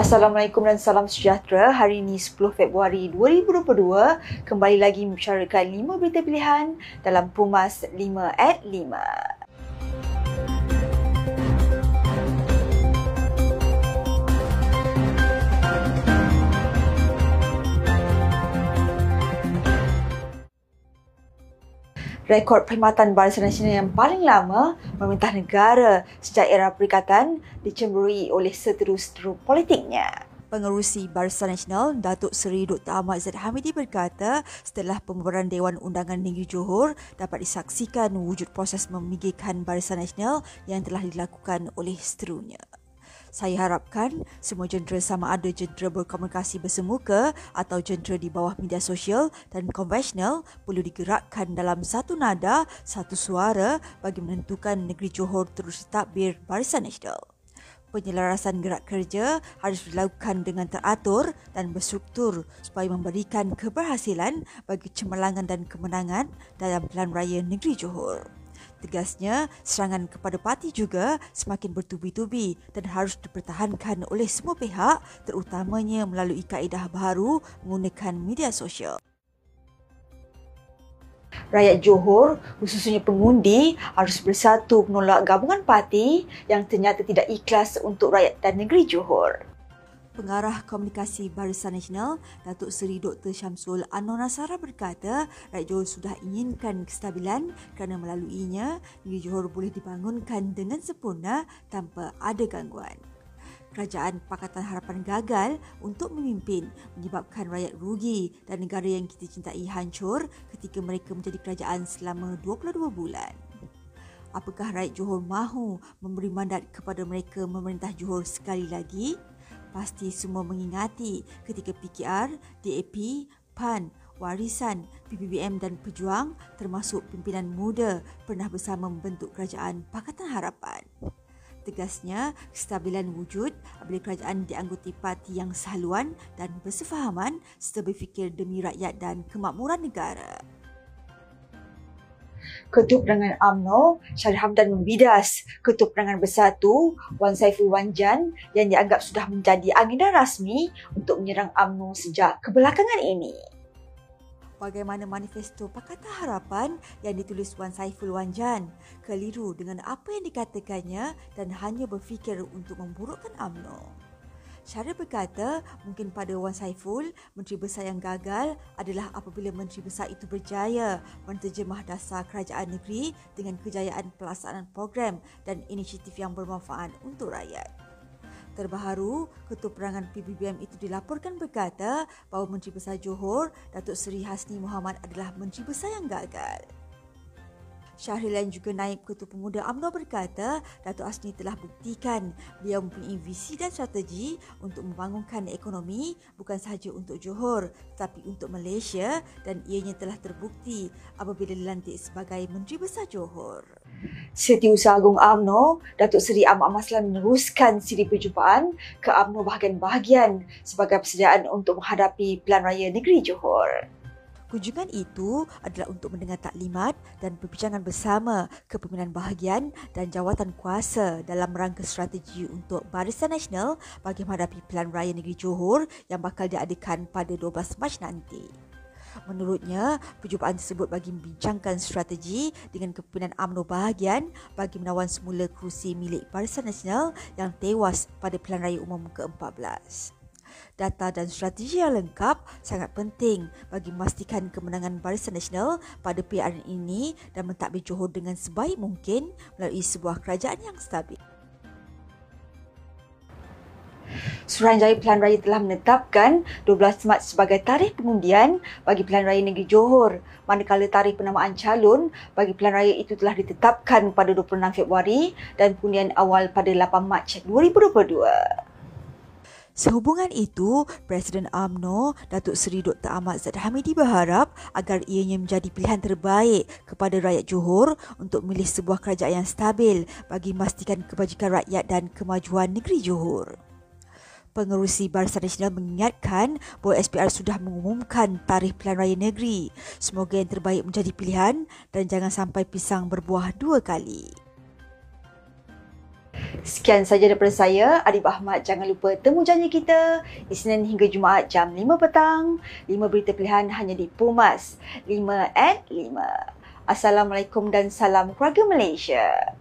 Assalamualaikum dan salam sejahtera. Hari ini 10 Februari 2022 kembali lagi membicarakan 5 berita pilihan dalam Pumas 5 at 5. Rekod perkhidmatan Barisan Nasional yang paling lama memerintah negara sejak era perikatan dicemburui oleh seteru-seteru politiknya. Pengerusi Barisan Nasional Datuk Seri Dr. Ahmad Zaid Hamidi berkata setelah pembubaran Dewan Undangan Negeri Johor dapat disaksikan wujud proses memigihkan Barisan Nasional yang telah dilakukan oleh seterunya. Saya harapkan semua jentera sama ada jentera berkomunikasi bersemuka atau jentera di bawah media sosial dan konvensional perlu digerakkan dalam satu nada, satu suara bagi menentukan negeri Johor terus ditadbir Barisan Nasional. Penyelarasan gerak kerja harus dilakukan dengan teratur dan berstruktur supaya memberikan keberhasilan bagi cemerlangan dan kemenangan dalam Pilihan Raya Negeri Johor. Tegasnya, serangan kepada parti juga semakin bertubi-tubi dan harus dipertahankan oleh semua pihak terutamanya melalui kaedah baru menggunakan media sosial. Rakyat Johor, khususnya pengundi, harus bersatu menolak gabungan parti yang ternyata tidak ikhlas untuk rakyat dan negeri Johor. Pengarah Komunikasi Barisan Nasional, Datuk Seri Dr. Syamsul Anwar Nasara berkata, rakyat Johor sudah inginkan kestabilan kerana melaluinya, negeri Johor boleh dibangunkan dengan sempurna tanpa ada gangguan. Kerajaan Pakatan Harapan gagal untuk memimpin menyebabkan rakyat rugi dan negara yang kita cintai hancur ketika mereka menjadi kerajaan selama 22 bulan. Apakah rakyat Johor mahu memberi mandat kepada mereka memerintah Johor sekali lagi? Pasti semua mengingati ketika PKR, DAP, PAN, Warisan, PPBM dan Pejuang termasuk pimpinan muda pernah bersama membentuk kerajaan Pakatan Harapan. Tegasnya, kestabilan wujud apabila kerajaan dianggoti parti yang sehaluan dan bersefahaman serta berfikir demi rakyat dan kemakmuran negara. Ketua Perangan AMNO, Syarif Hamdan membidas Ketua Perangan Bersatu, Wan Saiful Wanjan yang dianggap sudah menjadi agenda rasmi untuk menyerang AMNO sejak kebelakangan ini. Bagaimana manifesto Pakatan Harapan yang ditulis Wan Saiful Wanjan keliru dengan apa yang dikatakannya dan hanya berfikir untuk memburukkan AMNO. Syarif berkata mungkin pada Wan Saiful, Menteri Besar yang gagal adalah apabila Menteri Besar itu berjaya menterjemah dasar kerajaan negeri dengan kejayaan pelaksanaan program dan inisiatif yang bermanfaat untuk rakyat. Terbaharu, Ketua Perangan PBBM itu dilaporkan berkata bahawa Menteri Besar Johor, Datuk Seri Hasni Muhammad adalah Menteri Besar yang gagal. Syahril yang juga naib Ketua Pemuda UMNO berkata Datuk Asni telah buktikan beliau mempunyai visi dan strategi untuk membangunkan ekonomi bukan sahaja untuk Johor tetapi untuk Malaysia dan ianya telah terbukti apabila dilantik sebagai Menteri Besar Johor. Setiausaha Agung UMNO, Datuk Seri Ahmad Maslan meneruskan siri perjumpaan ke UMNO bahagian-bahagian sebagai persediaan untuk menghadapi Pilihan Raya Negeri Johor. Kunjungan itu adalah untuk mendengar taklimat dan perbincangan bersama kepimpinan bahagian dan jawatan kuasa dalam rangka strategi untuk Barisan Nasional bagi menghadapi Pilihan Raya Negeri Johor yang bakal diadakan pada 12 Mac nanti. Menurutnya, perjumpaan tersebut bagi membincangkan strategi dengan kepimpinan UMNO bahagian bagi menawan semula kerusi milik Barisan Nasional yang tewas pada Pilihan Raya Umum ke-14 data dan strategi yang lengkap sangat penting bagi memastikan kemenangan Barisan Nasional pada PRN ini dan mentadbir Johor dengan sebaik mungkin melalui sebuah kerajaan yang stabil. Suruhanjaya Pilihan Raya telah menetapkan 12 Mac sebagai tarikh pengundian bagi Pilihan Raya Negeri Johor manakala tarikh penamaan calon bagi Pilihan Raya itu telah ditetapkan pada 26 Februari dan pengundian awal pada 8 Mac 2022. Sehubungan itu, Presiden AMNO, Datuk Seri Dr. Ahmad Zad Hamidi berharap agar ianya menjadi pilihan terbaik kepada rakyat Johor untuk memilih sebuah kerajaan yang stabil bagi memastikan kebajikan rakyat dan kemajuan negeri Johor. Pengerusi Barisan Nasional mengingatkan bahawa SPR sudah mengumumkan tarikh pilihan raya negeri. Semoga yang terbaik menjadi pilihan dan jangan sampai pisang berbuah dua kali. Sekian saja daripada saya, Arif Ahmad. Jangan lupa temu janji kita Isnin hingga Jumaat jam 5 petang. 5 berita pilihan hanya di Pumas. 5 at 5. Assalamualaikum dan salam keluarga Malaysia.